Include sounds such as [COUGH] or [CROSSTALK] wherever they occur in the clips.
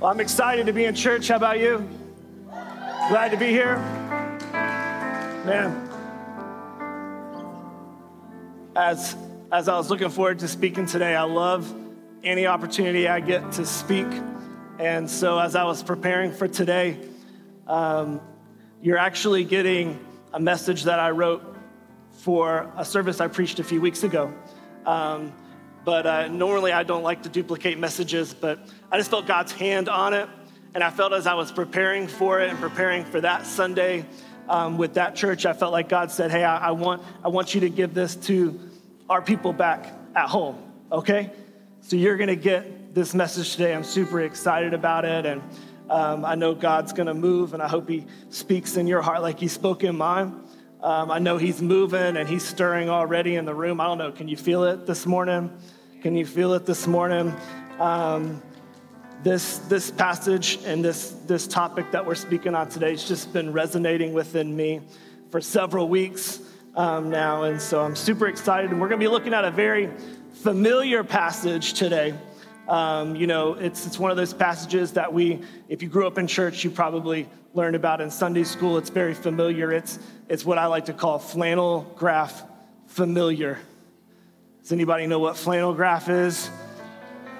Well, I'm excited to be in church. How about you? Glad to be here. Man, as, as I was looking forward to speaking today, I love any opportunity I get to speak. And so, as I was preparing for today, um, you're actually getting a message that I wrote for a service I preached a few weeks ago. Um, but uh, normally I don't like to duplicate messages, but I just felt God's hand on it. And I felt as I was preparing for it and preparing for that Sunday um, with that church, I felt like God said, Hey, I, I, want, I want you to give this to our people back at home, okay? So you're gonna get this message today. I'm super excited about it. And um, I know God's gonna move, and I hope He speaks in your heart like He spoke in mine. Um, I know He's moving and He's stirring already in the room. I don't know, can you feel it this morning? Can you feel it this morning? Um, this, this passage and this, this topic that we're speaking on today has just been resonating within me for several weeks um, now. And so I'm super excited. And we're going to be looking at a very familiar passage today. Um, you know, it's, it's one of those passages that we, if you grew up in church, you probably learned about in Sunday school. It's very familiar. It's, it's what I like to call flannel graph familiar. Does anybody know what flannel graph is?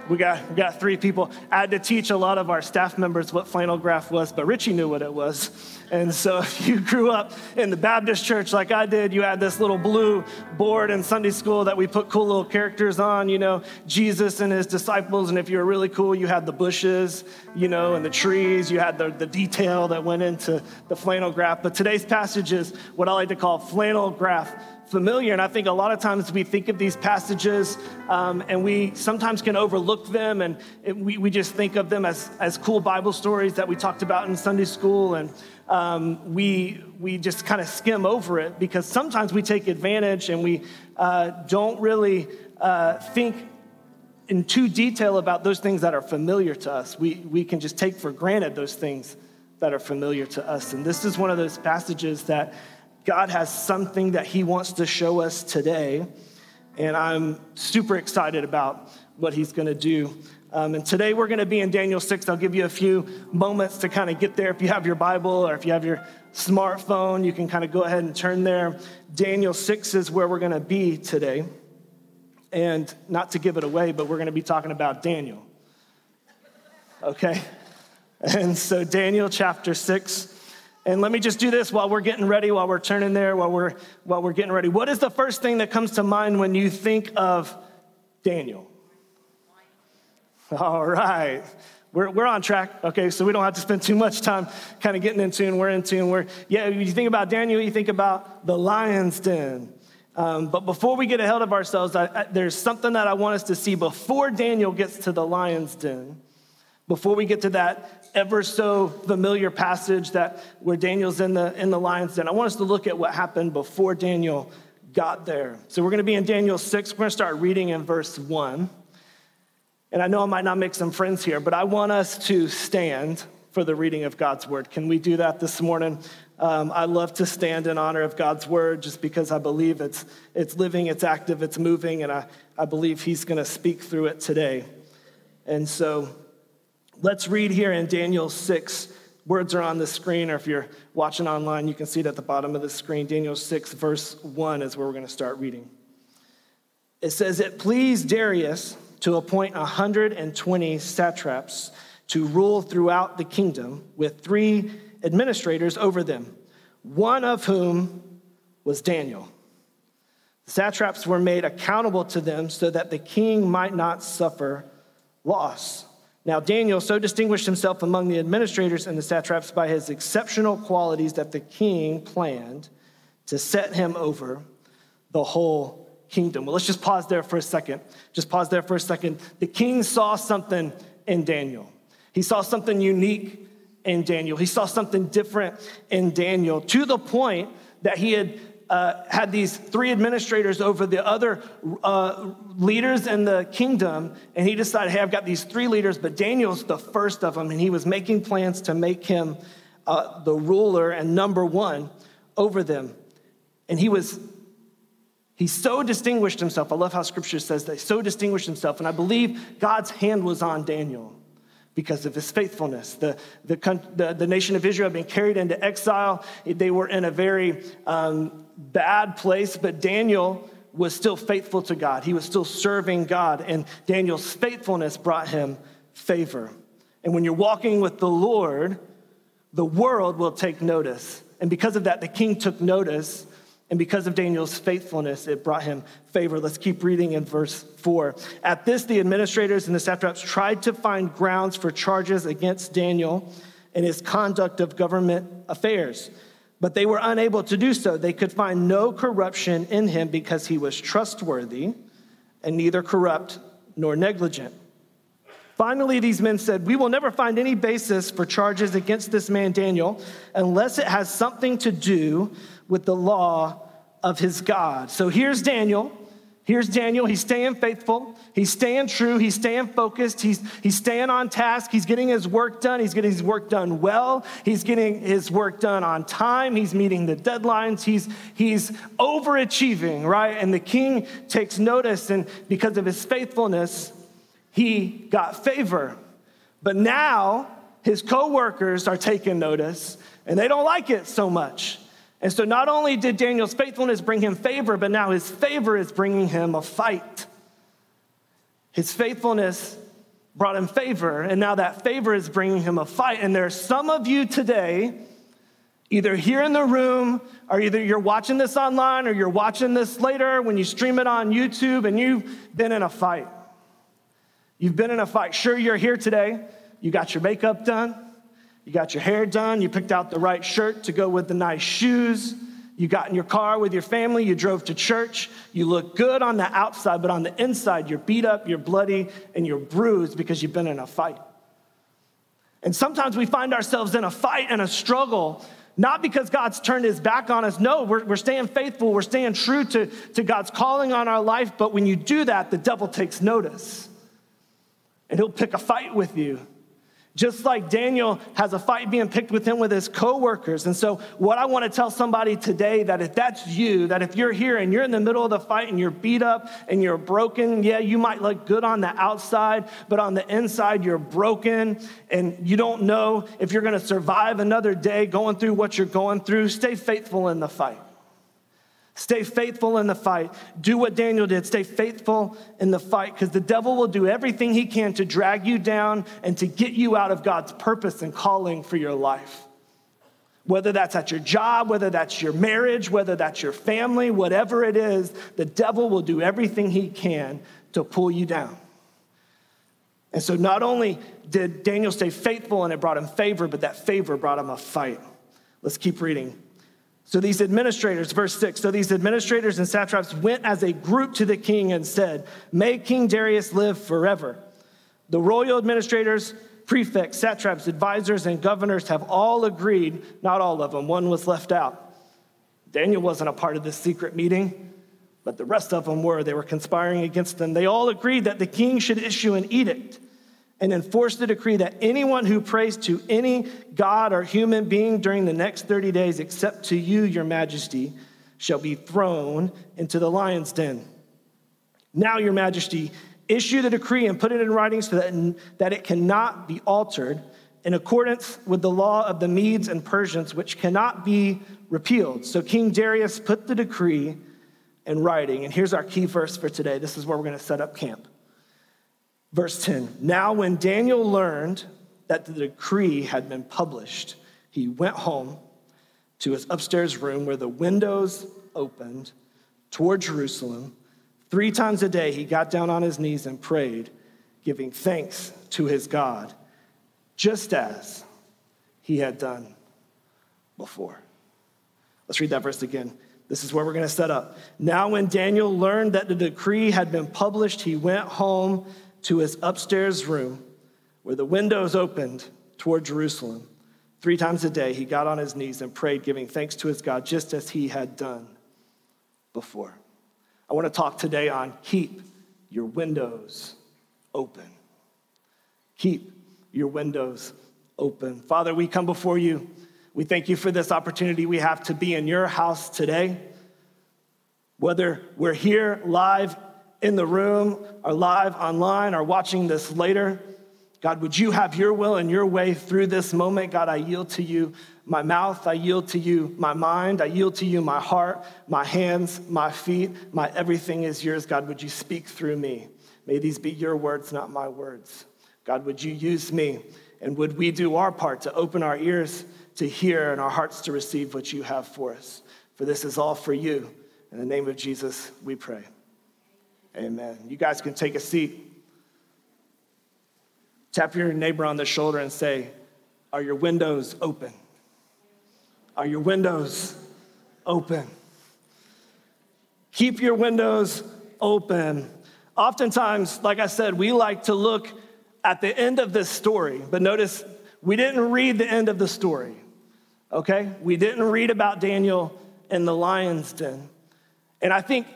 We got, we got three people. I had to teach a lot of our staff members what flannel graph was, but Richie knew what it was. And so [LAUGHS] if you grew up in the Baptist church like I did, you had this little blue board in Sunday school that we put cool little characters on, you know, Jesus and his disciples. And if you were really cool, you had the bushes, you know, and the trees. You had the, the detail that went into the flannel graph. But today's passage is what I like to call flannel graph familiar. And I think a lot of times we think of these passages um, and we sometimes can overlook them and it, we, we just think of them as, as cool Bible stories that we talked about in Sunday school. And um, we, we just kind of skim over it because sometimes we take advantage and we uh, don't really uh, think in too detail about those things that are familiar to us. We, we can just take for granted those things that are familiar to us. And this is one of those passages that God has something that He wants to show us today, and I'm super excited about what He's going to do. Um, and today we're going to be in Daniel 6. I'll give you a few moments to kind of get there. If you have your Bible or if you have your smartphone, you can kind of go ahead and turn there. Daniel 6 is where we're going to be today. And not to give it away, but we're going to be talking about Daniel. Okay? [LAUGHS] And so, Daniel chapter 6. And let me just do this while we're getting ready, while we're turning there, while we're, while we're getting ready. What is the first thing that comes to mind when you think of Daniel? All right. We're, we're on track, okay, so we don't have to spend too much time kind of getting in tune. We're in tune. We're, yeah, you think about Daniel, you think about the lion's den. Um, but before we get ahead of ourselves, I, I, there's something that I want us to see before Daniel gets to the lion's den. Before we get to that ever so familiar passage that where Daniel's in the in the lion's den, I want us to look at what happened before Daniel got there. So we're going to be in Daniel 6. We're going to start reading in verse 1. And I know I might not make some friends here, but I want us to stand for the reading of God's word. Can we do that this morning? Um, I love to stand in honor of God's word just because I believe it's, it's living, it's active, it's moving, and I, I believe He's going to speak through it today. And so Let's read here in Daniel 6. Words are on the screen, or if you're watching online, you can see it at the bottom of the screen. Daniel 6, verse 1 is where we're going to start reading. It says, It pleased Darius to appoint 120 satraps to rule throughout the kingdom with three administrators over them, one of whom was Daniel. The satraps were made accountable to them so that the king might not suffer loss. Now, Daniel so distinguished himself among the administrators and the satraps by his exceptional qualities that the king planned to set him over the whole kingdom. Well, let's just pause there for a second. Just pause there for a second. The king saw something in Daniel, he saw something unique in Daniel, he saw something different in Daniel to the point that he had uh, had these three administrators over the other uh, leaders in the kingdom, and he decided, hey, I've got these three leaders, but Daniel's the first of them, and he was making plans to make him uh, the ruler and number one over them. And he was, he so distinguished himself. I love how scripture says that. He so distinguished himself, and I believe God's hand was on Daniel because of his faithfulness. The, the, the, the, nation of Israel had been carried into exile. They were in a very um, bad place, but Daniel was still faithful to God. He was still serving God, and Daniel's faithfulness brought him favor. And when you're walking with the Lord, the world will take notice. And because of that, the king took notice and because of Daniel's faithfulness, it brought him favor. Let's keep reading in verse 4. At this, the administrators and the satraps tried to find grounds for charges against Daniel and his conduct of government affairs, but they were unable to do so. They could find no corruption in him because he was trustworthy and neither corrupt nor negligent. Finally, these men said, We will never find any basis for charges against this man Daniel unless it has something to do with the law of his God. So here's Daniel. Here's Daniel. He's staying faithful. He's staying true. He's staying focused. He's, he's staying on task. He's getting his work done. He's getting his work done well. He's getting his work done on time. He's meeting the deadlines. He's, he's overachieving, right? And the king takes notice, and because of his faithfulness, he got favor. But now his coworkers are taking notice, and they don't like it so much. And so not only did Daniel's faithfulness bring him favor, but now his favor is bringing him a fight. His faithfulness brought him favor, and now that favor is bringing him a fight. And there are some of you today, either here in the room, or either you're watching this online, or you're watching this later when you stream it on YouTube, and you've been in a fight. You've been in a fight. Sure, you're here today, you got your makeup done. You got your hair done, you picked out the right shirt to go with the nice shoes. You got in your car with your family, you drove to church. You look good on the outside, but on the inside, you're beat up, you're bloody, and you're bruised because you've been in a fight. And sometimes we find ourselves in a fight and a struggle, not because God's turned his back on us. No, we're, we're staying faithful, we're staying true to, to God's calling on our life. But when you do that, the devil takes notice and he'll pick a fight with you. Just like Daniel has a fight being picked with him with his coworkers. And so, what I want to tell somebody today that if that's you, that if you're here and you're in the middle of the fight and you're beat up and you're broken, yeah, you might look good on the outside, but on the inside, you're broken and you don't know if you're going to survive another day going through what you're going through. Stay faithful in the fight. Stay faithful in the fight. Do what Daniel did. Stay faithful in the fight because the devil will do everything he can to drag you down and to get you out of God's purpose and calling for your life. Whether that's at your job, whether that's your marriage, whether that's your family, whatever it is, the devil will do everything he can to pull you down. And so not only did Daniel stay faithful and it brought him favor, but that favor brought him a fight. Let's keep reading. So these administrators, verse 6, so these administrators and satraps went as a group to the king and said, May King Darius live forever. The royal administrators, prefects, satraps, advisors, and governors have all agreed, not all of them, one was left out. Daniel wasn't a part of this secret meeting, but the rest of them were. They were conspiring against them. They all agreed that the king should issue an edict and enforce the decree that anyone who prays to any god or human being during the next 30 days, except to you, your majesty, shall be thrown into the lion's den. Now, your majesty, issue the decree and put it in writing so that, that it cannot be altered in accordance with the law of the Medes and Persians, which cannot be repealed. So King Darius put the decree in writing. And here's our key verse for today. This is where we're going to set up camp. Verse 10 Now, when Daniel learned that the decree had been published, he went home to his upstairs room where the windows opened toward Jerusalem. Three times a day, he got down on his knees and prayed, giving thanks to his God, just as he had done before. Let's read that verse again. This is where we're going to set up. Now, when Daniel learned that the decree had been published, he went home to his upstairs room where the windows opened toward Jerusalem. Three times a day, he got on his knees and prayed, giving thanks to his God, just as he had done before. I want to talk today on keep your windows open. Keep your windows open. Father, we come before you. We thank you for this opportunity we have to be in your house today. Whether we're here live in the room, are live online, are watching this later, God, would you have your will and your way through this moment? God, I yield to you my mouth, I yield to you my mind, I yield to you my heart, my hands, my feet, my everything is yours. God, would you speak through me? May these be your words, not my words. God, would you use me? And would we do our part to open our ears to hear and our hearts to receive what you have for us? For this is all for you. In the name of Jesus, we pray. Amen. You guys can take a seat. Tap your neighbor on the shoulder and say, Are your windows open? Are your windows open? Keep your windows open. Oftentimes, like I said, we like to look at the end of this story, but notice we didn't read the end of the story, okay? We didn't read about Daniel in the lion's den. And I think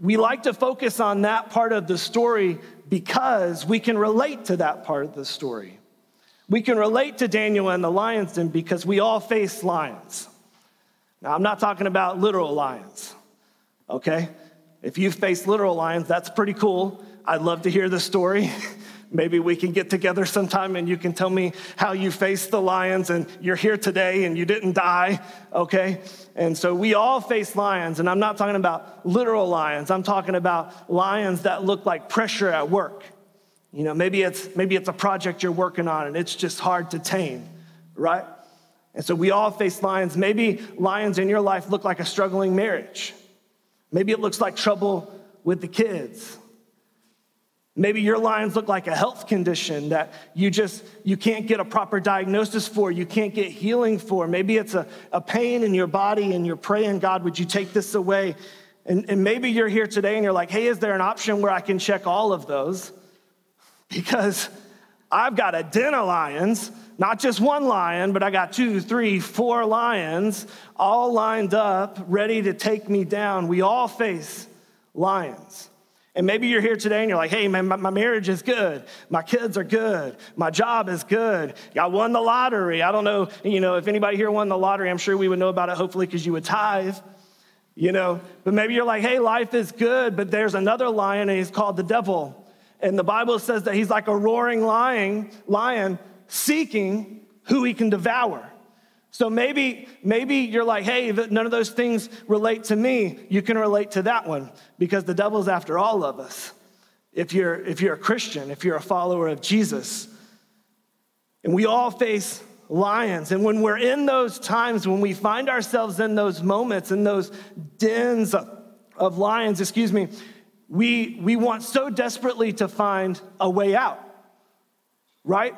we like to focus on that part of the story because we can relate to that part of the story. We can relate to Daniel and the lion's den because we all face lions. Now, I'm not talking about literal lions, okay? If you've faced literal lions, that's pretty cool. I'd love to hear the story. [LAUGHS] Maybe we can get together sometime and you can tell me how you faced the lions and you're here today and you didn't die, okay? And so we all face lions, and I'm not talking about literal lions. I'm talking about lions that look like pressure at work. You know, maybe it's maybe it's a project you're working on and it's just hard to tame, right? And so we all face lions. Maybe lions in your life look like a struggling marriage. Maybe it looks like trouble with the kids. Maybe your lions look like a health condition that you just you can't get a proper diagnosis for, you can't get healing for. Maybe it's a, a pain in your body and you're praying, God, would you take this away? And, and maybe you're here today and you're like, hey, is there an option where I can check all of those? Because I've got a den of lions, not just one lion, but I got two, three, four lions all lined up, ready to take me down. We all face lions. And maybe you're here today and you're like, hey, man, my, my, marriage is good. My kids are good. My job is good. I won the lottery. I don't know, you know, if anybody here won the lottery, I'm sure we would know about it, hopefully, because you would tithe, you know. But maybe you're like, hey, life is good, but there's another lion and he's called the devil. And the Bible says that he's like a roaring lion, lion seeking who he can devour. So maybe, maybe you're like, hey, none of those things relate to me. You can relate to that one because the devil's after all of us. If you're, if you're a Christian, if you're a follower of Jesus. And we all face lions. And when we're in those times, when we find ourselves in those moments, in those dens of, of lions, excuse me, we, we want so desperately to find a way out, right?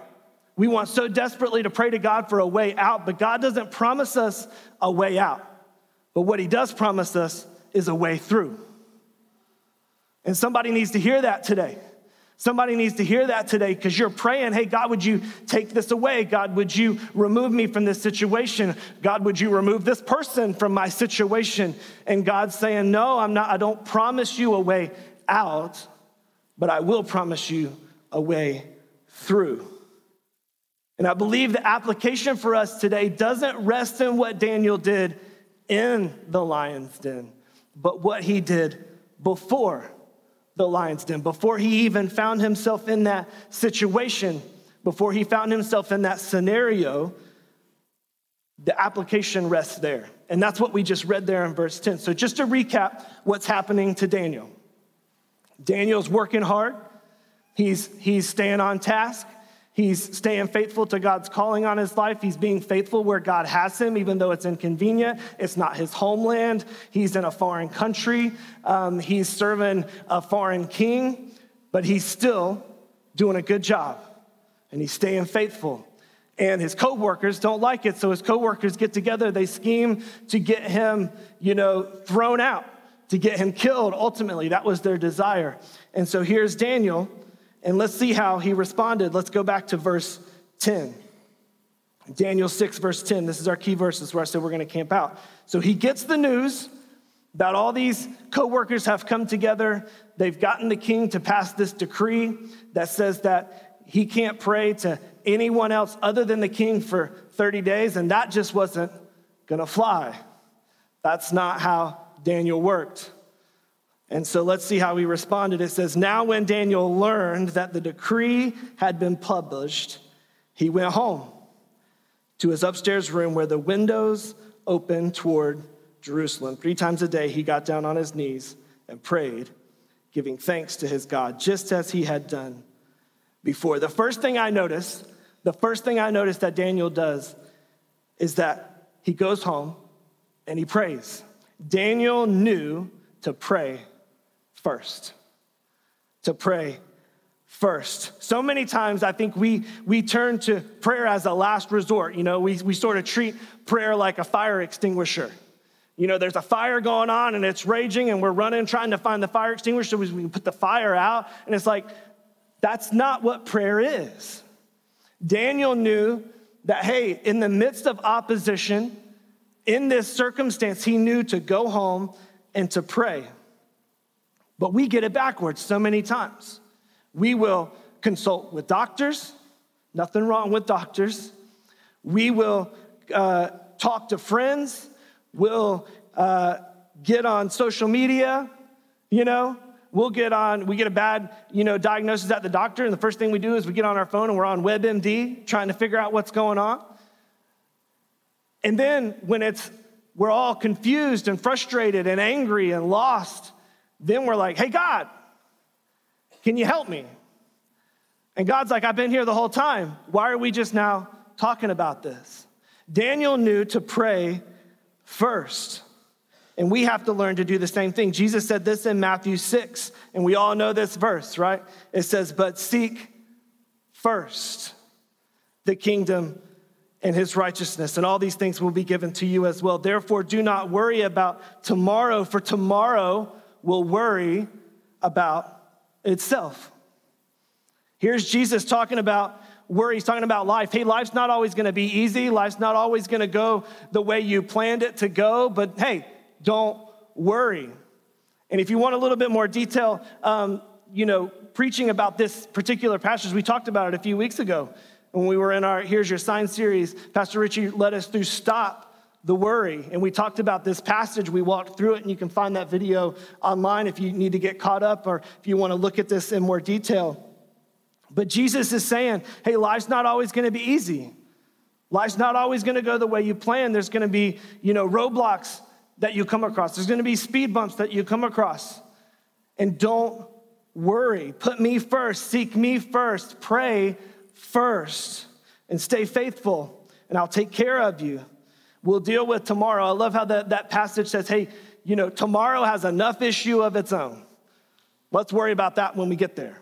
We want so desperately to pray to God for a way out, but God doesn't promise us a way out. But what He does promise us is a way through. And somebody needs to hear that today. Somebody needs to hear that today because you're praying, hey, God, would you take this away? God, would you remove me from this situation? God, would you remove this person from my situation? And God's saying, no, I'm not, I don't promise you a way out, but I will promise you a way through. And I believe the application for us today doesn't rest in what Daniel did in the lion's den, but what he did before the lion's den, before he even found himself in that situation, before he found himself in that scenario, the application rests there. And that's what we just read there in verse 10. So, just to recap what's happening to Daniel Daniel's working hard, he's, he's staying on task, He's staying faithful to God's calling on his life. He's being faithful where God has him, even though it's inconvenient. It's not his homeland. He's in a foreign country. Um, he's serving a foreign king, but he's still doing a good job and he's staying faithful. And his coworkers don't like it, so his coworkers get together. They scheme to get him, you know, thrown out, to get him killed. Ultimately, that was their desire. And so here's Daniel and let's see how he responded. Let's go back to verse 10. Daniel 6, verse 10. This is our key verses where I said we're going to camp out. So he gets the news that all these co-workers have come together. They've gotten the king to pass this decree that says that he can't pray to anyone else other than the king for 30 days, and that just wasn't going to fly. That's not how Daniel worked. And so let's see how he responded. It says, Now when Daniel learned that the decree had been published, he went home to his upstairs room where the windows opened toward Jerusalem. Three times a day, he got down on his knees and prayed, giving thanks to his God, just as he had done before. The first thing I notice, the first thing I notice that Daniel does is that he goes home and he prays. Daniel knew to pray first. To pray first. So many times I think we, we turn to prayer as a last resort. You know, we, we sort of treat prayer like a fire extinguisher. You know, there's a fire going on and it's raging, and we're running trying to find the fire extinguisher so we can put the fire out. And it's like, that's not what prayer is. Daniel knew that, hey, in the midst of opposition, in this circumstance, he knew to go home and to pray. But we get it backwards so many times. We will consult with doctors, nothing wrong with doctors. We will uh, talk to friends. We'll uh, get on social media, you know. We'll get on, we get a bad, you know, diagnosis at the doctor, and the first thing we do is we get on our phone and we're on WebMD trying to figure out what's going on. And then when it's we're all confused and frustrated and angry and lost, then we're like, hey, God, can you help me? And God's like, I've been here the whole time. Why are we just now talking about this? Daniel knew to pray first. And we have to learn to do the same thing. Jesus said this in Matthew 6, and we all know this verse, right? It says, But seek first the kingdom and his righteousness, and all these things will be given to you as well. Therefore, do not worry about tomorrow, for tomorrow will worry about itself. Here's Jesus talking about worry. He's talking about life. Hey, life's not always going to be easy. Life's not always going to go the way you planned it to go, but hey, don't worry. And if you want a little bit more detail, um, you know, preaching about this particular passage, we talked about it a few weeks ago when we were in our Here's Your Sign series. Pastor Richie led us through Stop the worry. And we talked about this passage. We walked through it, and you can find that video online if you need to get caught up or if you want to look at this in more detail. But Jesus is saying, hey, life's not always going to be easy. Life's not always going to go the way you plan. There's going to be, you know, roadblocks that you come across. There's going to be speed bumps that you come across. And don't worry. Put me first. Seek me first. Pray first. And stay faithful, and I'll take care of you. We'll deal with tomorrow. I love how that, that passage says, hey, you know, tomorrow has enough issue of its own. Let's worry about that when we get there.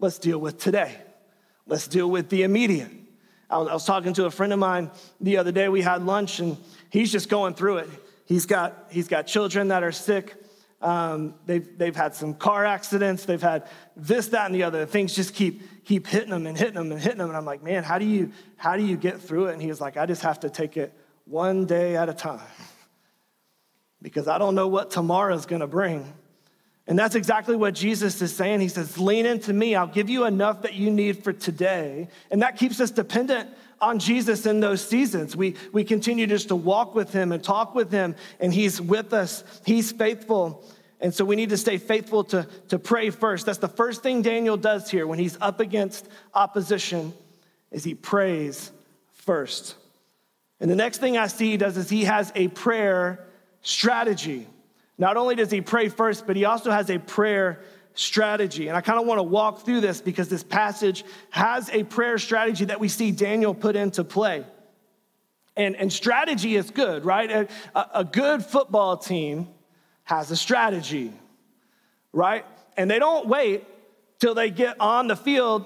Let's deal with today. Let's deal with the immediate. I was, I was talking to a friend of mine the other day. We had lunch, and he's just going through it. He's got, he's got children that are sick. Um, they've, they've had some car accidents. They've had this, that, and the other. Things just keep, keep hitting them and hitting them and hitting them. And I'm like, man, how do you, how do you get through it? And he was like, I just have to take it one day at a time because I don't know what tomorrow is going to bring. And that's exactly what Jesus is saying. He says, Lean into me. I'll give you enough that you need for today. And that keeps us dependent on Jesus in those seasons. We, we continue just to walk with him and talk with him, and he's with us. He's faithful. And so we need to stay faithful to, to pray first. That's the first thing Daniel does here when he's up against opposition is he prays first. And the next thing I see he does is he has a prayer strategy. Not only does he pray first, but he also has a prayer strategy. And I kind of want to walk through this because this passage has a prayer strategy that we see Daniel put into play. And, and strategy is good, right? A, a good football team has a strategy, right? And they don't wait till they get on the field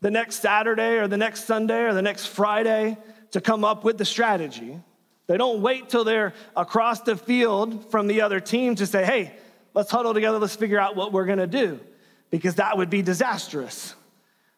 the next Saturday or the next Sunday or the next Friday to come up with the strategy. They don't wait till they're across the field from the other team to say, hey, let's huddle together, let's figure out what we're gonna do, because that would be disastrous.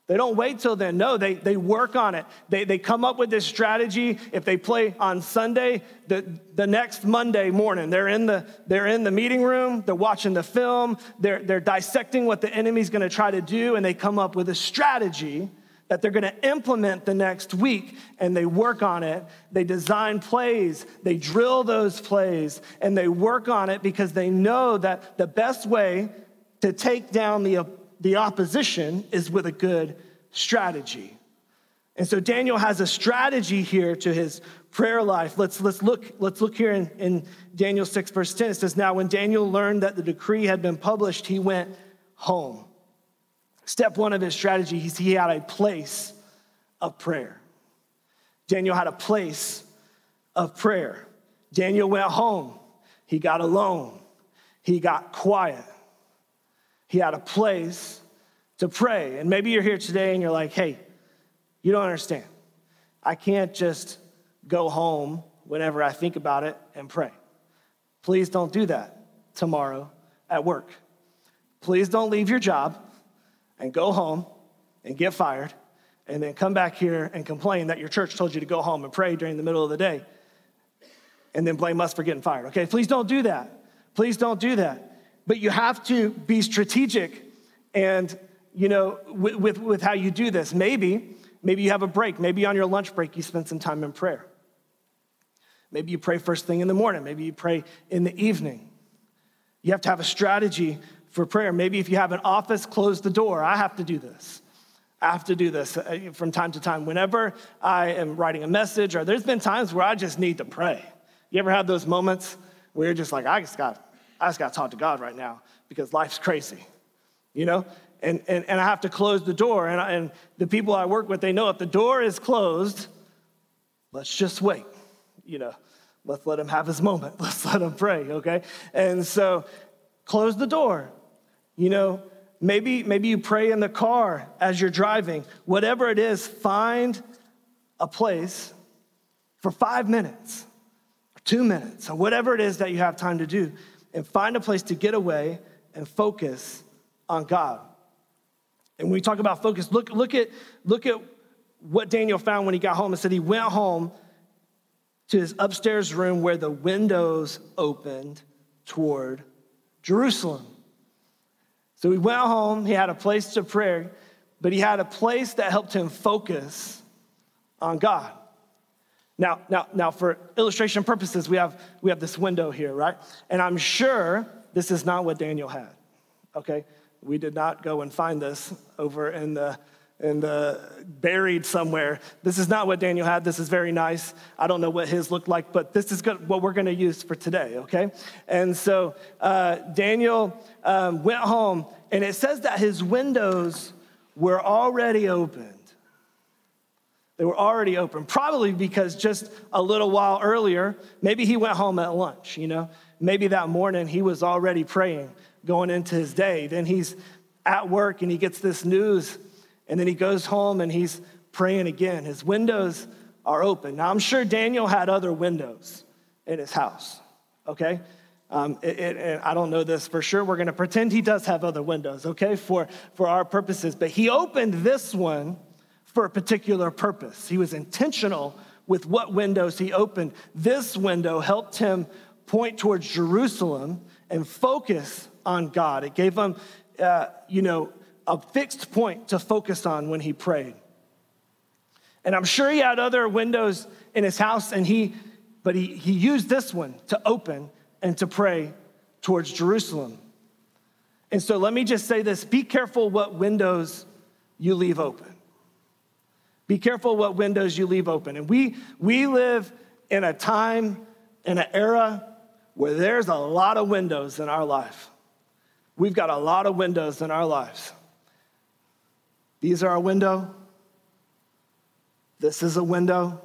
They don't wait till then. No, they, they work on it. They, they come up with this strategy. If they play on Sunday, the, the next Monday morning, they're in, the, they're in the meeting room, they're watching the film, they're, they're dissecting what the enemy's gonna try to do, and they come up with a strategy that they're going to implement the next week and they work on it. They design plays, they drill those plays, and they work on it because they know that the best way to take down the, the opposition is with a good strategy. And so Daniel has a strategy here to his prayer life. Let's, let's, look, let's look here in, in Daniel 6, verse 10. It says, Now, when Daniel learned that the decree had been published, he went home. Step one of his strategy, he had a place of prayer. Daniel had a place of prayer. Daniel went home. He got alone. He got quiet. He had a place to pray. And maybe you're here today and you're like, hey, you don't understand. I can't just go home whenever I think about it and pray. Please don't do that tomorrow at work. Please don't leave your job and go home and get fired and then come back here and complain that your church told you to go home and pray during the middle of the day and then blame us for getting fired. Okay, please don't do that. Please don't do that. But you have to be strategic and, you know, with, with, with how you do this. Maybe, maybe you have a break. Maybe on your lunch break, you spend some time in prayer. Maybe you pray first thing in the morning. Maybe you pray in the evening. You have to have a strategy for prayer. Maybe if you have an office, close the door. I have to do this. I have to do this uh, from time to time. Whenever I am writing a message, or there's been times where I just need to pray. You ever have those moments where you're just like, I just got, I just got to talk to God right now because life's crazy, you know? And, and, and I have to close the door. And, I, and the people I work with, they know if the door is closed, let's just wait, you know? Let's let him have his moment. [LAUGHS] Let's let him pray, okay? And so close the door. You know, maybe, maybe you pray in the car as you're driving. Whatever it is, find a place for five minutes, two minutes, or whatever it is that you have time to do, and find a place to get away and focus on God. And when we talk about focus, look, look, at, look at what Daniel found when he got home and said he went home to his upstairs room where the windows opened toward Jerusalem. So he went home, he had a place to pray, but he had a place that helped him focus on God. Now, now, now for illustration purposes, we have, we have this window here, right? And I'm sure this is not what Daniel had, okay? We did not go and find this over in the and uh, buried somewhere. This is not what Daniel had. This is very nice. I don't know what his looked like, but this is good, what we're going to use for today, okay? And so uh, Daniel um, went home, and it says that his windows were already opened. They were already open, probably because just a little while earlier, maybe he went home at lunch, you know? Maybe that morning he was already praying going into his day. Then he's at work and he gets this news and then he goes home and he's praying again. His windows are open. Now, I'm sure Daniel had other windows in his house, okay? Um, it, it, I don't know this for sure. We're going to pretend he does have other windows, okay, for, for our purposes. But he opened this one for a particular purpose. He was intentional with what windows he opened. This window helped him point towards Jerusalem and focus on God. It gave him, uh, you know, a fixed point to focus on when he prayed. And I'm sure he had other windows in his house, and he, but he, he used this one to open and to pray towards Jerusalem. And so let me just say this be careful what windows you leave open. Be careful what windows you leave open. And we, we live in a time, in an era where there's a lot of windows in our life. We've got a lot of windows in our lives. These are a window. This is a window.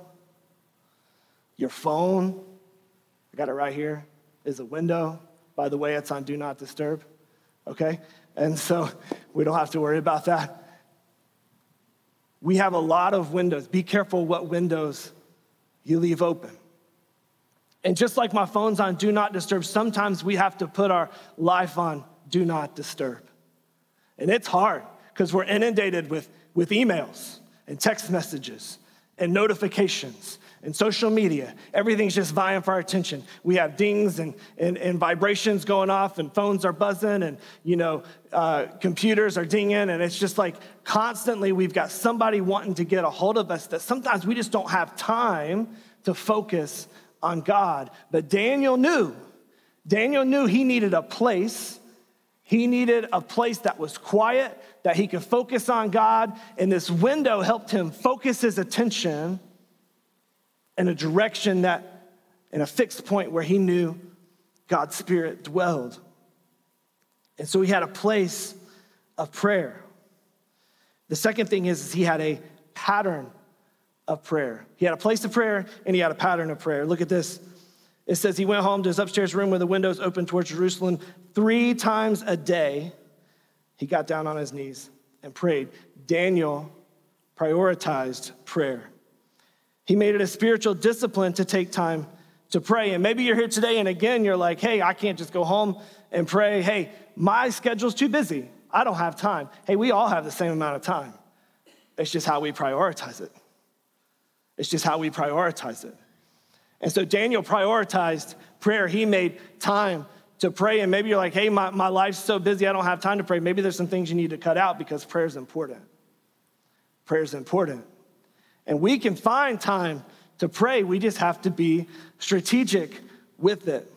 Your phone, I got it right here, is a window. By the way, it's on Do Not Disturb, okay? And so [LAUGHS] we don't have to worry about that. We have a lot of windows. Be careful what windows you leave open. And just like my phone's on Do Not Disturb, sometimes we have to put our life on Do Not Disturb. And it's hard because we're inundated with, with emails and text messages and notifications and social media. Everything's just vying for our attention. We have dings and, and, and vibrations going off, and phones are buzzing, and you know, uh, computers are dinging, and it's just like constantly we've got somebody wanting to get a hold of us that sometimes we just don't have time to focus on God. But Daniel knew, Daniel knew he needed a place. He needed a place that was quiet, that he could focus on God, and this window helped him focus his attention in a direction that, in a fixed point where he knew God's Spirit dwelled. And so he had a place of prayer. The second thing is, is he had a pattern of prayer. He had a place of prayer and he had a pattern of prayer. Look at this. It says he went home to his upstairs room where the windows opened towards Jerusalem three times a day. He got down on his knees and prayed. Daniel prioritized prayer. He made it a spiritual discipline to take time to pray. And maybe you're here today and again you're like, hey, I can't just go home and pray. Hey, my schedule's too busy. I don't have time. Hey, we all have the same amount of time. It's just how we prioritize it. It's just how we prioritize it. And so Daniel prioritized prayer. He made time to pray. And maybe you're like, hey, my, my life's so busy, I don't have time to pray. Maybe there's some things you need to cut out because prayer is important. Prayer is important. And we can find time to pray. We just have to be strategic with it.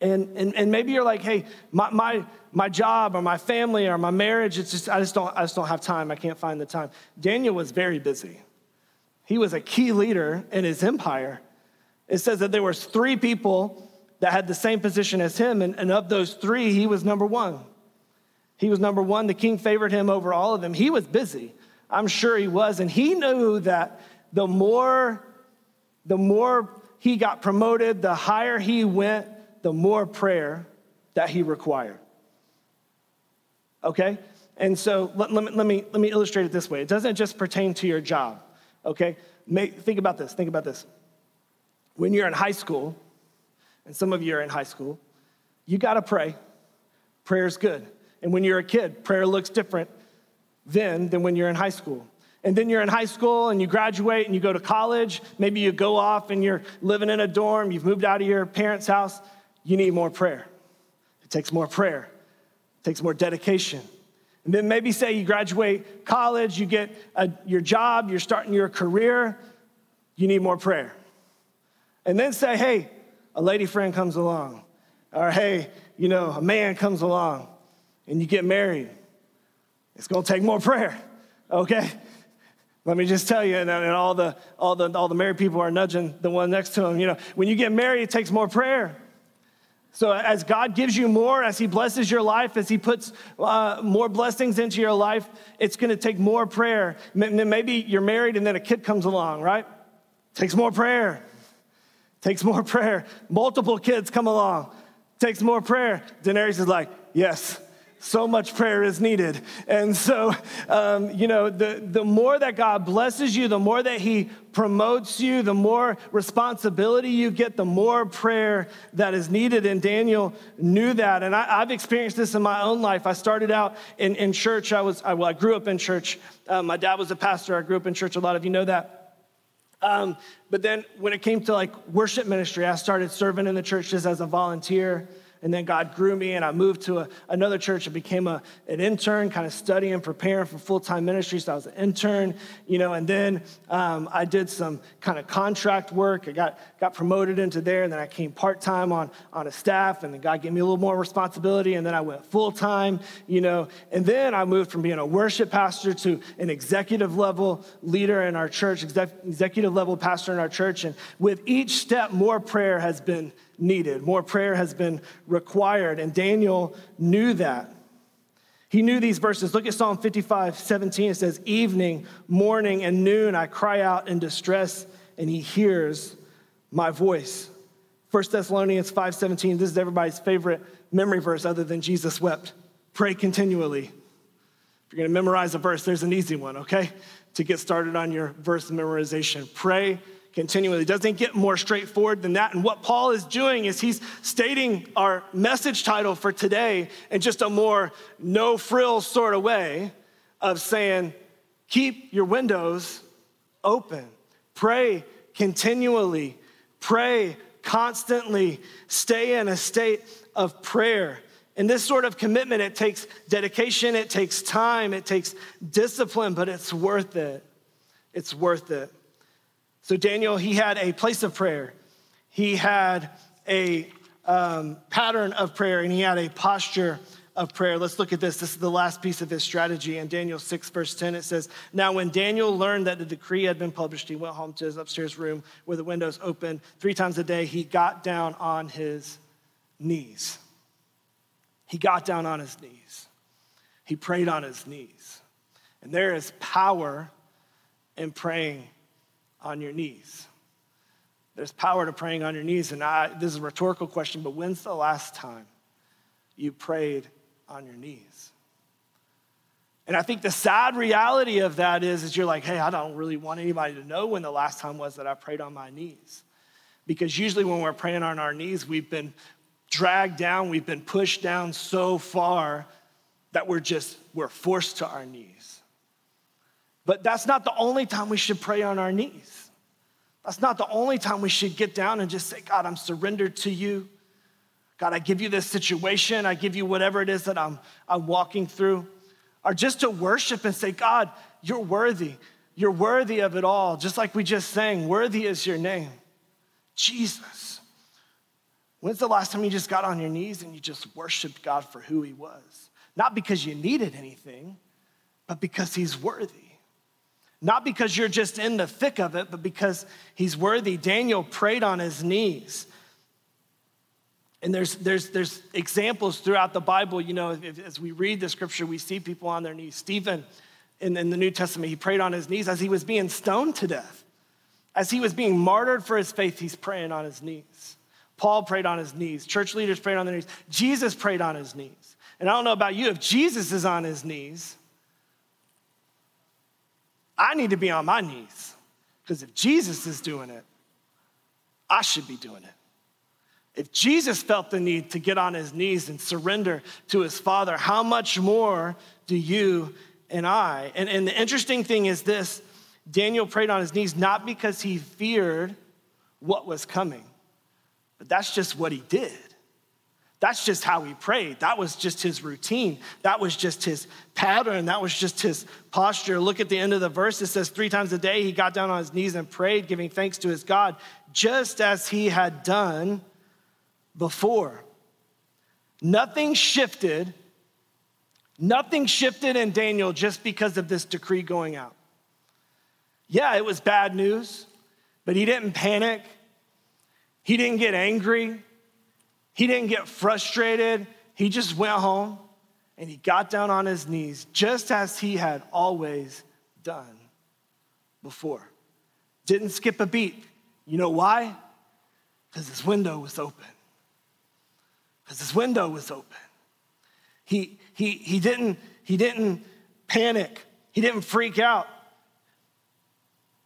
And, and, and maybe you're like, hey, my, my, my job or my family or my marriage, it's just, I just, don't, I just don't have time. I can't find the time. Daniel was very busy. He was a key leader in his empire. It says that there was three people that had the same position as him, and, and of those three, he was number one. He was number one. The king favored him over all of them. He was busy. I'm sure he was. And he knew that the more, the more he got promoted, the higher he went, the more prayer that he required. Okay? And so let, let, me, let, me, let me illustrate it this way. It doesn't just pertain to your job, okay? Think about this. Think about this. When you're in high school, and some of you are in high school, you got to pray. Prayer's good. And when you're a kid, prayer looks different then than when you're in high school. And then you're in high school and you graduate and you go to college. Maybe you go off and you're living in a dorm, you've moved out of your parents' house. You need more prayer. It takes more prayer, it takes more dedication. And then maybe say you graduate college, you get a, your job, you're starting your career, you need more prayer. And then say, hey, a lady friend comes along, or hey, you know, a man comes along, and you get married. It's gonna take more prayer, okay? Let me just tell you, and, and all, the, all, the, all the married people are nudging the one next to them. You know, when you get married, it takes more prayer. So, as God gives you more, as He blesses your life, as He puts uh, more blessings into your life, it's going to take more prayer. Maybe you're married and then a kid comes along, right? Takes more prayer. Takes more prayer. Multiple kids come along. Takes more prayer. Daenerys is like, yes, so much prayer is needed. And so, um, you know, the, the more that God blesses you, the more that He promotes you, the more responsibility you get, the more prayer that is needed. And Daniel knew that. And I, have experienced this in my own life. I started out in, in church. I was, I, well, I grew up in church. Uh, my dad was a pastor. I grew up in church. A lot of you know that. Um, but then when it came to like worship ministry, I started serving in the churches as a volunteer. And then God grew me, and I moved to a, another church and became a, an intern, kind of studying, preparing for full time ministry. So I was an intern, you know, and then um, I did some kind of contract work. I got, got promoted into there, and then I came part time on, on a staff, and then God gave me a little more responsibility, and then I went full time, you know. And then I moved from being a worship pastor to an executive level leader in our church, exec, executive level pastor in our church. And with each step, more prayer has been needed, more prayer has been required. And Daniel knew that. He knew these verses. Look at Psalm 55 17. It says, Evening, morning, and noon I cry out in distress, and he hears my voice. 1 Thessalonians 5 17. This is everybody's favorite memory verse other than Jesus wept. Pray continually. If you're going to memorize a verse, there's an easy one, okay? To get started on your verse memorization. Pray continually. It doesn't get more straightforward than that. And what Paul is doing is he's stating our message title for today in just a more no frills sort of way of saying, keep your windows open, pray continually, pray constantly, stay in a state of prayer. And this sort of commitment, it takes dedication, it takes time, it takes discipline, but it's worth it. It's worth it. So, Daniel, he had a place of prayer, he had a um, pattern of prayer, and he had a posture of prayer. Let's look at this. This is the last piece of his strategy. In Daniel 6, verse 10, it says, Now, when Daniel learned that the decree had been published, he went home to his upstairs room where the windows open. Three times a day, he got down on his knees. He got down on his knees. He prayed on his knees. And there is power in praying on your knees. There's power to praying on your knees. And I, this is a rhetorical question, but when's the last time you prayed on your knees? And I think the sad reality of that is, is you're like, hey, I don't really want anybody to know when the last time was that I prayed on my knees. Because usually when we're praying on our knees, we've been dragged down, we've been pushed down so far that we're just, we're forced to our knees. But that's not the only time we should pray on our knees. That's not the only time we should get down and just say, God, I'm surrendered to you. God, I give you this situation. I give you whatever it is that I'm, I'm walking through. Or just to worship and say, God, you're worthy. You're worthy of it all. Just like we just sang, worthy is your name. Jesus. When's the last time you just got on your knees and you just worshiped God for who he was? Not because you needed anything, but because he's worthy. Not because you're just in the thick of it, but because he's worthy. Daniel prayed on his knees. And there's, there's, there's examples throughout the Bible, you know, if, as we read the scripture, we see people on their knees. Stephen in, in the New Testament, he prayed on his knees as he was being stoned to death. As he was being martyred for his faith, he's praying on his knees. Paul prayed on his knees. Church leaders prayed on their knees. Jesus prayed on his knees. And I don't know about you, if Jesus is on his knees, I need to be on my knees. Because if Jesus is doing it, I should be doing it. If Jesus felt the need to get on his knees and surrender to his Father, how much more do you and I? And, and the interesting thing is this Daniel prayed on his knees not because he feared what was coming, but that's just what he did. That's just how he prayed. That was just his routine. That was just his pattern. That was just his posture. Look at the end of the verse. It says, Three times a day he got down on his knees and prayed, giving thanks to his God, just as he had done before. Nothing shifted. Nothing shifted in Daniel just because of this decree going out. Yeah, it was bad news, but he didn't panic. He didn't get angry. He didn't get frustrated. He just went home and he got down on his knees just as he had always done before. Didn't skip a beat. You know why? Because his window was open. Because his window was open. He, he, he, didn't, he didn't panic, he didn't freak out.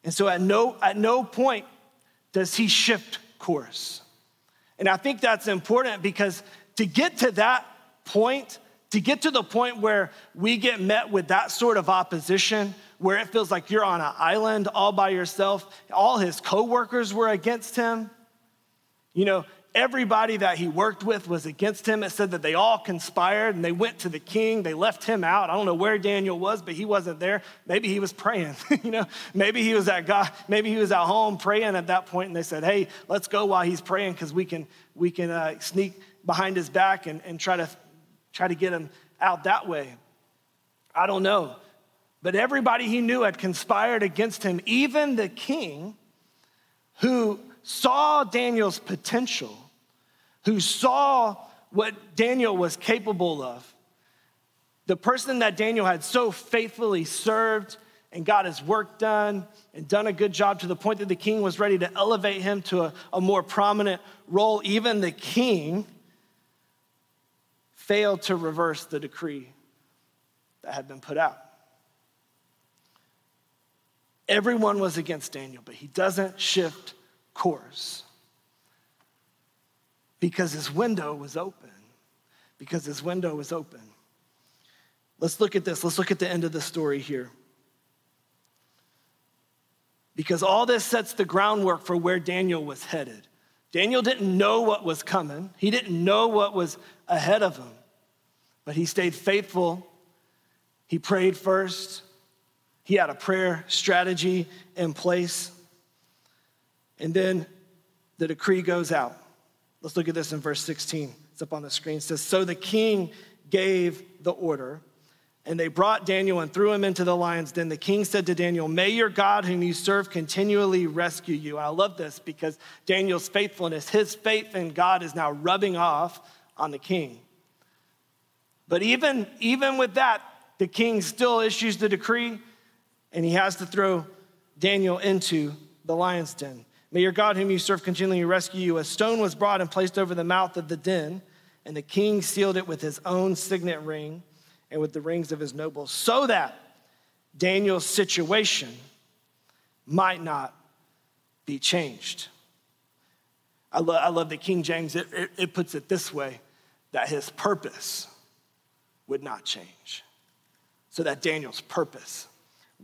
And so at no, at no point does he shift course. And I think that's important because to get to that point, to get to the point where we get met with that sort of opposition, where it feels like you're on an island all by yourself, all his coworkers were against him. You know, everybody that he worked with was against him. It said that they all conspired and they went to the king. They left him out. I don't know where Daniel was, but he wasn't there. Maybe he was praying. [LAUGHS] you know, maybe he was at God. Maybe he was at home praying at that point, and they said, "Hey, let's go while he's praying because we can we can uh, sneak behind his back and, and try to try to get him out that way." I don't know. But everybody he knew had conspired against him, even the king who saw Daniel's potential, who saw what Daniel was capable of, the person that Daniel had so faithfully served and got his work done and done a good job to the point that the king was ready to elevate him to a, a more prominent role, even the king failed to reverse the decree that had been put out. Everyone was against Daniel, but he doesn't shift course because his window was open. Because his window was open. Let's look at this. Let's look at the end of the story here. because all this sets the groundwork for where Daniel was headed. Daniel didn't know what was coming, he didn't know what was ahead of him, but he stayed faithful. He prayed first, he had a prayer strategy in place. And then the decree goes out. Let's look at this in verse 16. It's up on the screen. It says, So the king gave the order, and they brought Daniel and threw him into the lion's den. The king said to Daniel, May your God, whom you serve, continually rescue you. I love this because Daniel's faithfulness, his faith in God, is now rubbing off on the king. But even, even with that, the king still issues the decree, and he has to throw Daniel into the lion's den. May your God, whom you serve, continually rescue you. A stone was brought and placed over the mouth of the den, and the king sealed it with his own signet ring and with the rings of his nobles, so that Daniel's situation might not be changed. I, lo- I love the King James, it, it, it puts it this way that his purpose would not change. So that Daniel's purpose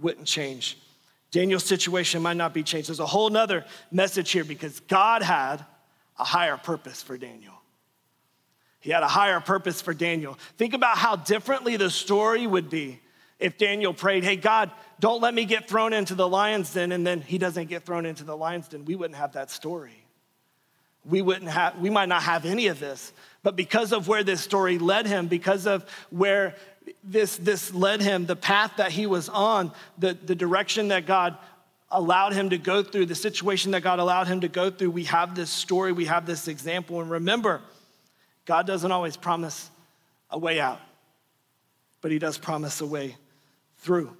wouldn't change Daniel's situation might not be changed. There's a whole nother message here because God had a higher purpose for Daniel. He had a higher purpose for Daniel. Think about how differently the story would be if Daniel prayed, Hey, God, don't let me get thrown into the lion's den, and then he doesn't get thrown into the lion's den. We wouldn't have that story. We wouldn't have, we might not have any of this. But because of where this story led him, because of where this, this led him, the path that he was on, the, the direction that God allowed him to go through, the situation that God allowed him to go through, we have this story, we have this example. And remember, God doesn't always promise a way out, but he does promise a way through.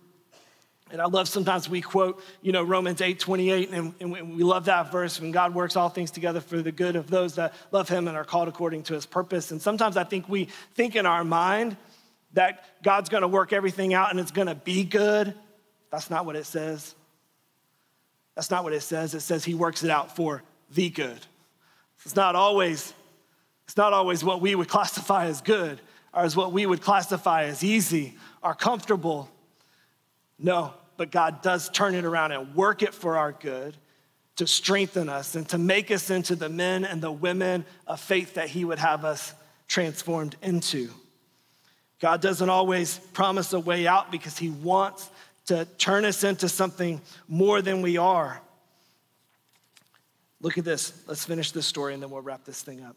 And I love sometimes we quote, you know, Romans 8 28, and, and we love that verse when God works all things together for the good of those that love him and are called according to his purpose. And sometimes I think we think in our mind that God's gonna work everything out and it's gonna be good. That's not what it says. That's not what it says. It says he works it out for the good. It's not always, it's not always what we would [LAUGHS] classify as good or as what we would classify as easy or comfortable. No, but God does turn it around and work it for our good to strengthen us and to make us into the men and the women of faith that He would have us transformed into. God doesn't always promise a way out because He wants to turn us into something more than we are. Look at this. Let's finish this story and then we'll wrap this thing up.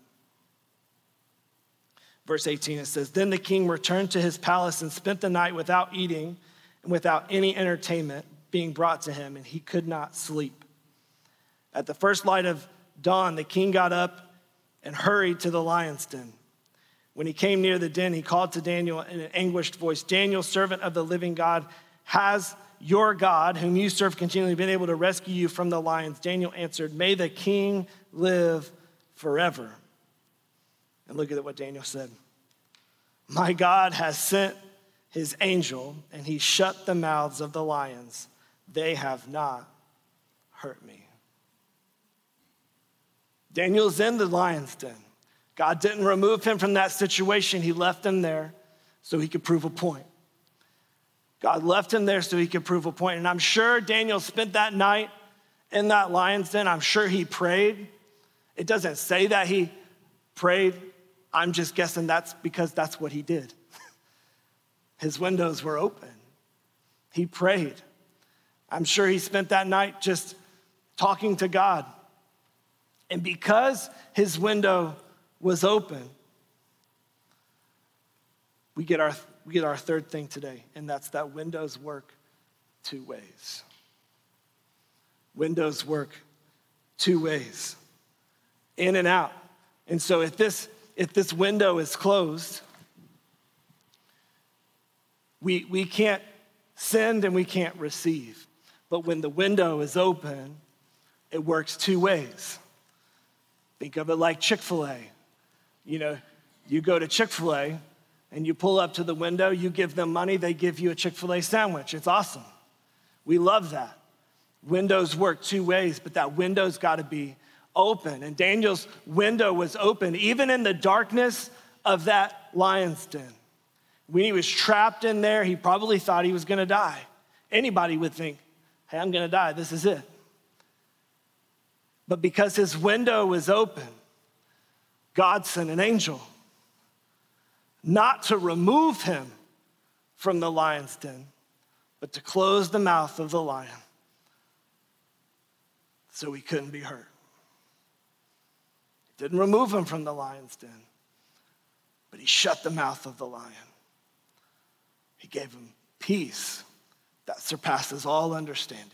Verse 18 it says Then the king returned to his palace and spent the night without eating and without any entertainment being brought to him, and he could not sleep. At the first light of dawn, the king got up and hurried to the lion's den. When he came near the den, he called to Daniel in an anguished voice Daniel, servant of the living God, has your God, whom you serve continually, been able to rescue you from the lions? Daniel answered, May the king live forever. And look at what Daniel said My God has sent his angel, and he shut the mouths of the lions. They have not hurt me. Daniel's in the lion's den. God didn't remove him from that situation, He left him there so he could prove a point. God left him there so he could prove a point. And I'm sure Daniel spent that night in that lion's den. I'm sure he prayed. It doesn't say that he prayed. I'm just guessing that's because that's what he did. [LAUGHS] His windows were open. He prayed. I'm sure he spent that night just talking to God. And because his window was open. We get our, we get our third thing today, and that's that windows work two ways. Windows work two ways, in and out. And so if this, if this window is closed, we, we can't send and we can't receive. But when the window is open, it works two ways. Think of it like Chick fil A you know, you go to Chick fil A and you pull up to the window, you give them money, they give you a Chick fil A sandwich. It's awesome. We love that. Windows work two ways, but that window's got to be open. And Daniel's window was open, even in the darkness of that lion's den. When he was trapped in there, he probably thought he was going to die. Anybody would think hey, I'm gonna die, this is it. But because his window was open, God sent an angel not to remove him from the lion's den, but to close the mouth of the lion so he couldn't be hurt. Didn't remove him from the lion's den, but he shut the mouth of the lion. He gave him peace that surpasses all understanding.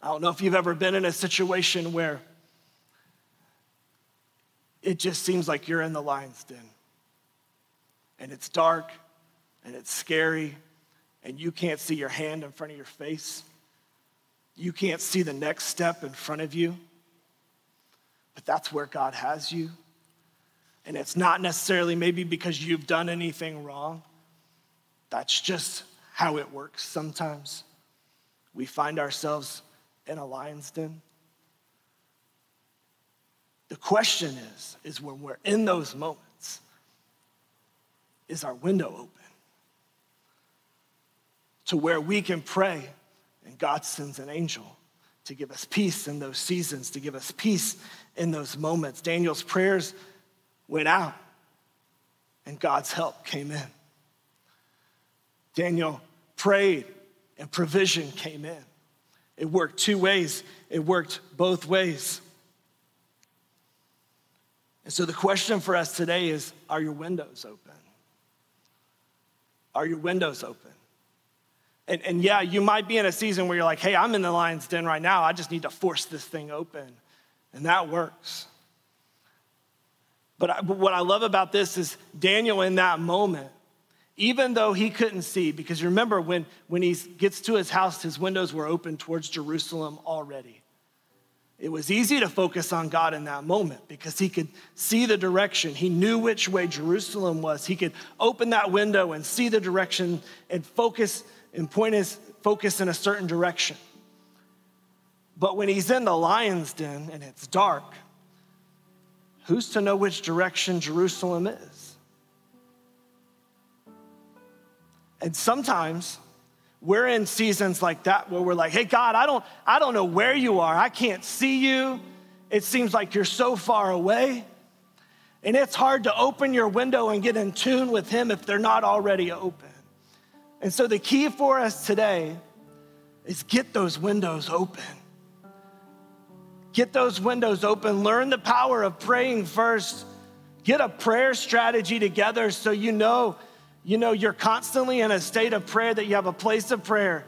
I don't know if you've ever been in a situation where it just seems like you're in the lion's den. And it's dark and it's scary and you can't see your hand in front of your face. You can't see the next step in front of you. But that's where God has you. And it's not necessarily maybe because you've done anything wrong. That's just how it works sometimes. We find ourselves in a lion's den. The question is, is when we're in those moments, is our window open? To where we can pray and God sends an angel to give us peace in those seasons, to give us peace in those moments. Daniel's prayers went out and God's help came in. Daniel prayed and provision came in. It worked two ways, it worked both ways. And so the question for us today is Are your windows open? Are your windows open? And, and yeah, you might be in a season where you're like, hey, I'm in the lion's den right now. I just need to force this thing open. And that works. But, I, but what I love about this is Daniel in that moment, even though he couldn't see, because remember when, when he gets to his house, his windows were open towards Jerusalem already. It was easy to focus on God in that moment because he could see the direction. He knew which way Jerusalem was. He could open that window and see the direction and focus and point his focus in a certain direction. But when he's in the lion's den and it's dark, who's to know which direction Jerusalem is? And sometimes we're in seasons like that where we're like, hey, God, I don't, I don't know where you are. I can't see you. It seems like you're so far away. And it's hard to open your window and get in tune with Him if they're not already open. And so the key for us today is get those windows open. Get those windows open. Learn the power of praying first. Get a prayer strategy together so you know you know you're constantly in a state of prayer, that you have a place of prayer,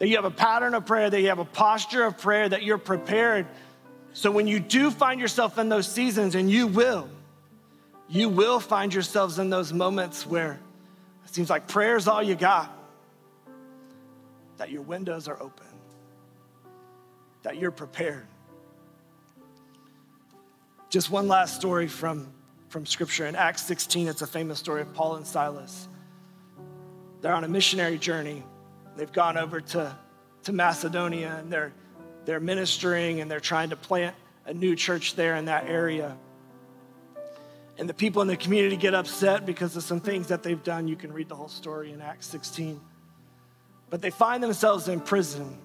that you have a pattern of prayer, that you have a posture of prayer, that you're prepared. So when you do find yourself in those seasons, and you will, you will find yourselves in those moments where it seems like prayer is all you got, that your windows are open, that you're prepared. Just one last story from, from scripture. In Acts 16, it's a famous story of Paul and Silas. They're on a missionary journey. They've gone over to, to Macedonia and they're, they're ministering and they're trying to plant a new church there in that area. And the people in the community get upset because of some things that they've done. You can read the whole story in Acts 16. But they find themselves in prison.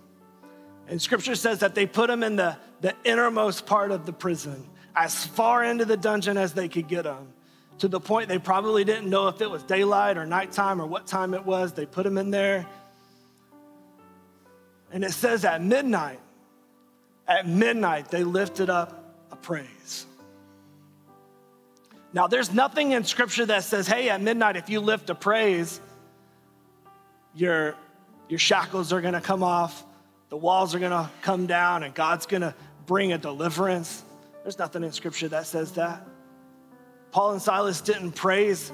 And scripture says that they put them in the, the innermost part of the prison, as far into the dungeon as they could get them to the point they probably didn't know if it was daylight or nighttime or what time it was. They put him in there. And it says at midnight, at midnight, they lifted up a praise. Now, there's nothing in scripture that says, hey, at midnight, if you lift a praise, your, your shackles are gonna come off, the walls are gonna come down, and God's gonna bring a deliverance. There's nothing in scripture that says that. Paul and Silas didn't praise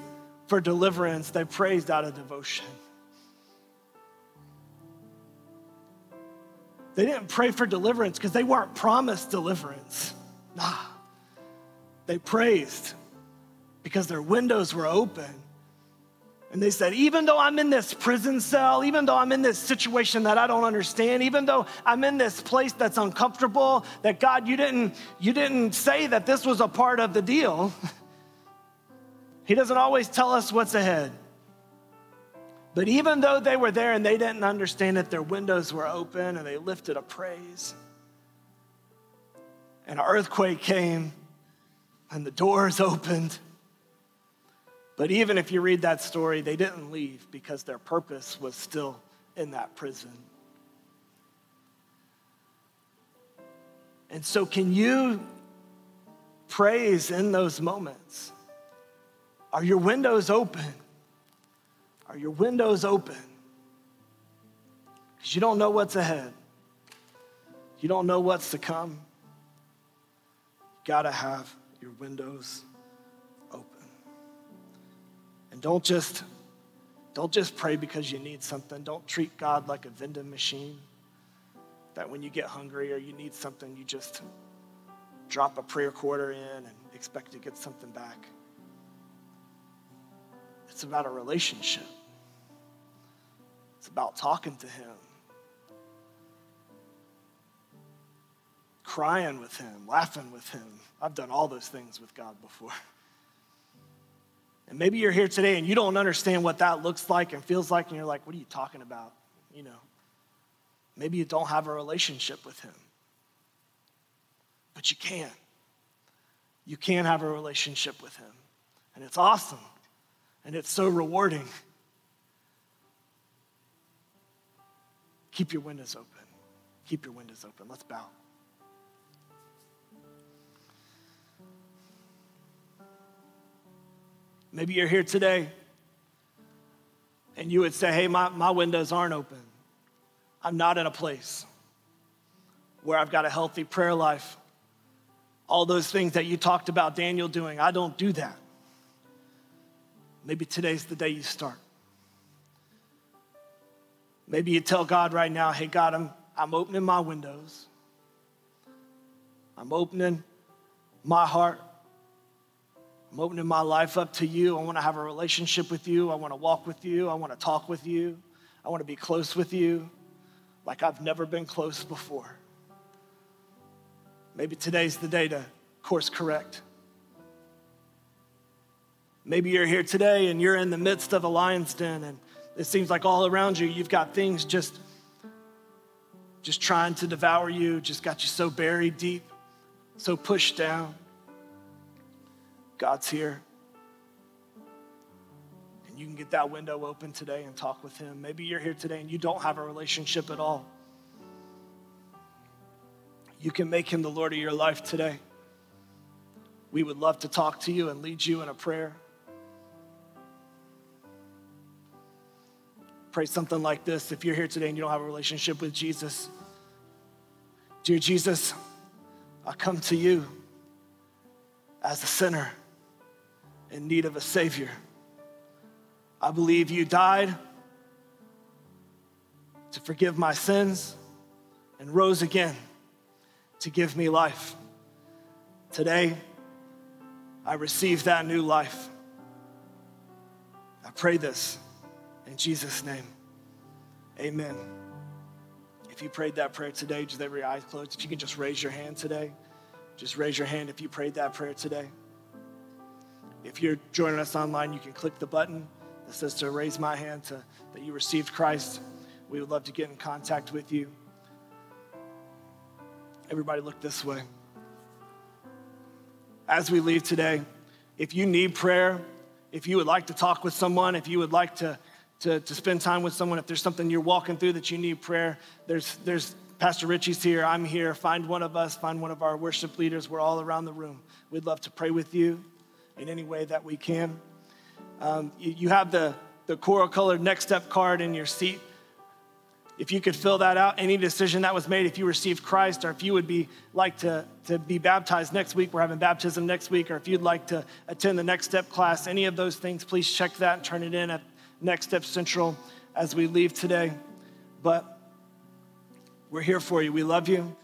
for deliverance, they praised out of devotion. They didn't pray for deliverance because they weren't promised deliverance. Nah. They praised because their windows were open. And they said, even though I'm in this prison cell, even though I'm in this situation that I don't understand, even though I'm in this place that's uncomfortable, that God, you didn't, you didn't say that this was a part of the deal. [LAUGHS] He doesn't always tell us what's ahead. But even though they were there and they didn't understand it, their windows were open and they lifted a praise. And an earthquake came and the doors opened. But even if you read that story, they didn't leave because their purpose was still in that prison. And so, can you praise in those moments? Are your windows open? Are your windows open? Because you don't know what's ahead, you don't know what's to come. You gotta have your windows open. And don't just don't just pray because you need something. Don't treat God like a vending machine that when you get hungry or you need something, you just drop a prayer quarter in and expect to get something back. It's about a relationship, it's about talking to Him, crying with Him, laughing with Him. I've done all those things with God before. And maybe you're here today and you don't understand what that looks like and feels like, and you're like, what are you talking about? You know, Maybe you don't have a relationship with Him, but you can. You can have a relationship with Him, and it's awesome, and it's so rewarding. Keep your windows open. Keep your windows open. Let's bow. Maybe you're here today and you would say, Hey, my, my windows aren't open. I'm not in a place where I've got a healthy prayer life. All those things that you talked about Daniel doing, I don't do that. Maybe today's the day you start. Maybe you tell God right now, hey, God, I'm, I'm opening my windows. I'm opening my heart. I'm opening my life up to you. I want to have a relationship with you. I want to walk with you. I want to talk with you. I want to be close with you like I've never been close before. Maybe today's the day to course correct. Maybe you're here today and you're in the midst of a lion's den and it seems like all around you you've got things just just trying to devour you, just got you so buried deep, so pushed down. God's here. And you can get that window open today and talk with Him. Maybe you're here today and you don't have a relationship at all. You can make Him the Lord of your life today. We would love to talk to you and lead you in a prayer. Pray something like this if you're here today and you don't have a relationship with Jesus. Dear Jesus, I come to you as a sinner in need of a Savior. I believe you died to forgive my sins and rose again to give me life. Today, I receive that new life. I pray this in Jesus' name. Amen. If you prayed that prayer today, just every eye closed, if you can just raise your hand today, just raise your hand if you prayed that prayer today. If you're joining us online, you can click the button that says to raise my hand to, that you received Christ. We would love to get in contact with you. Everybody, look this way. As we leave today, if you need prayer, if you would like to talk with someone, if you would like to, to, to spend time with someone, if there's something you're walking through that you need prayer, there's, there's Pastor Richie's here, I'm here. Find one of us, find one of our worship leaders. We're all around the room. We'd love to pray with you in any way that we can. Um, you, you have the, the coral colored next step card in your seat. If you could fill that out, any decision that was made, if you received Christ, or if you would be like to, to be baptized next week, we're having baptism next week, or if you'd like to attend the next step class, any of those things, please check that and turn it in at Next Step Central as we leave today. But we're here for you. We love you.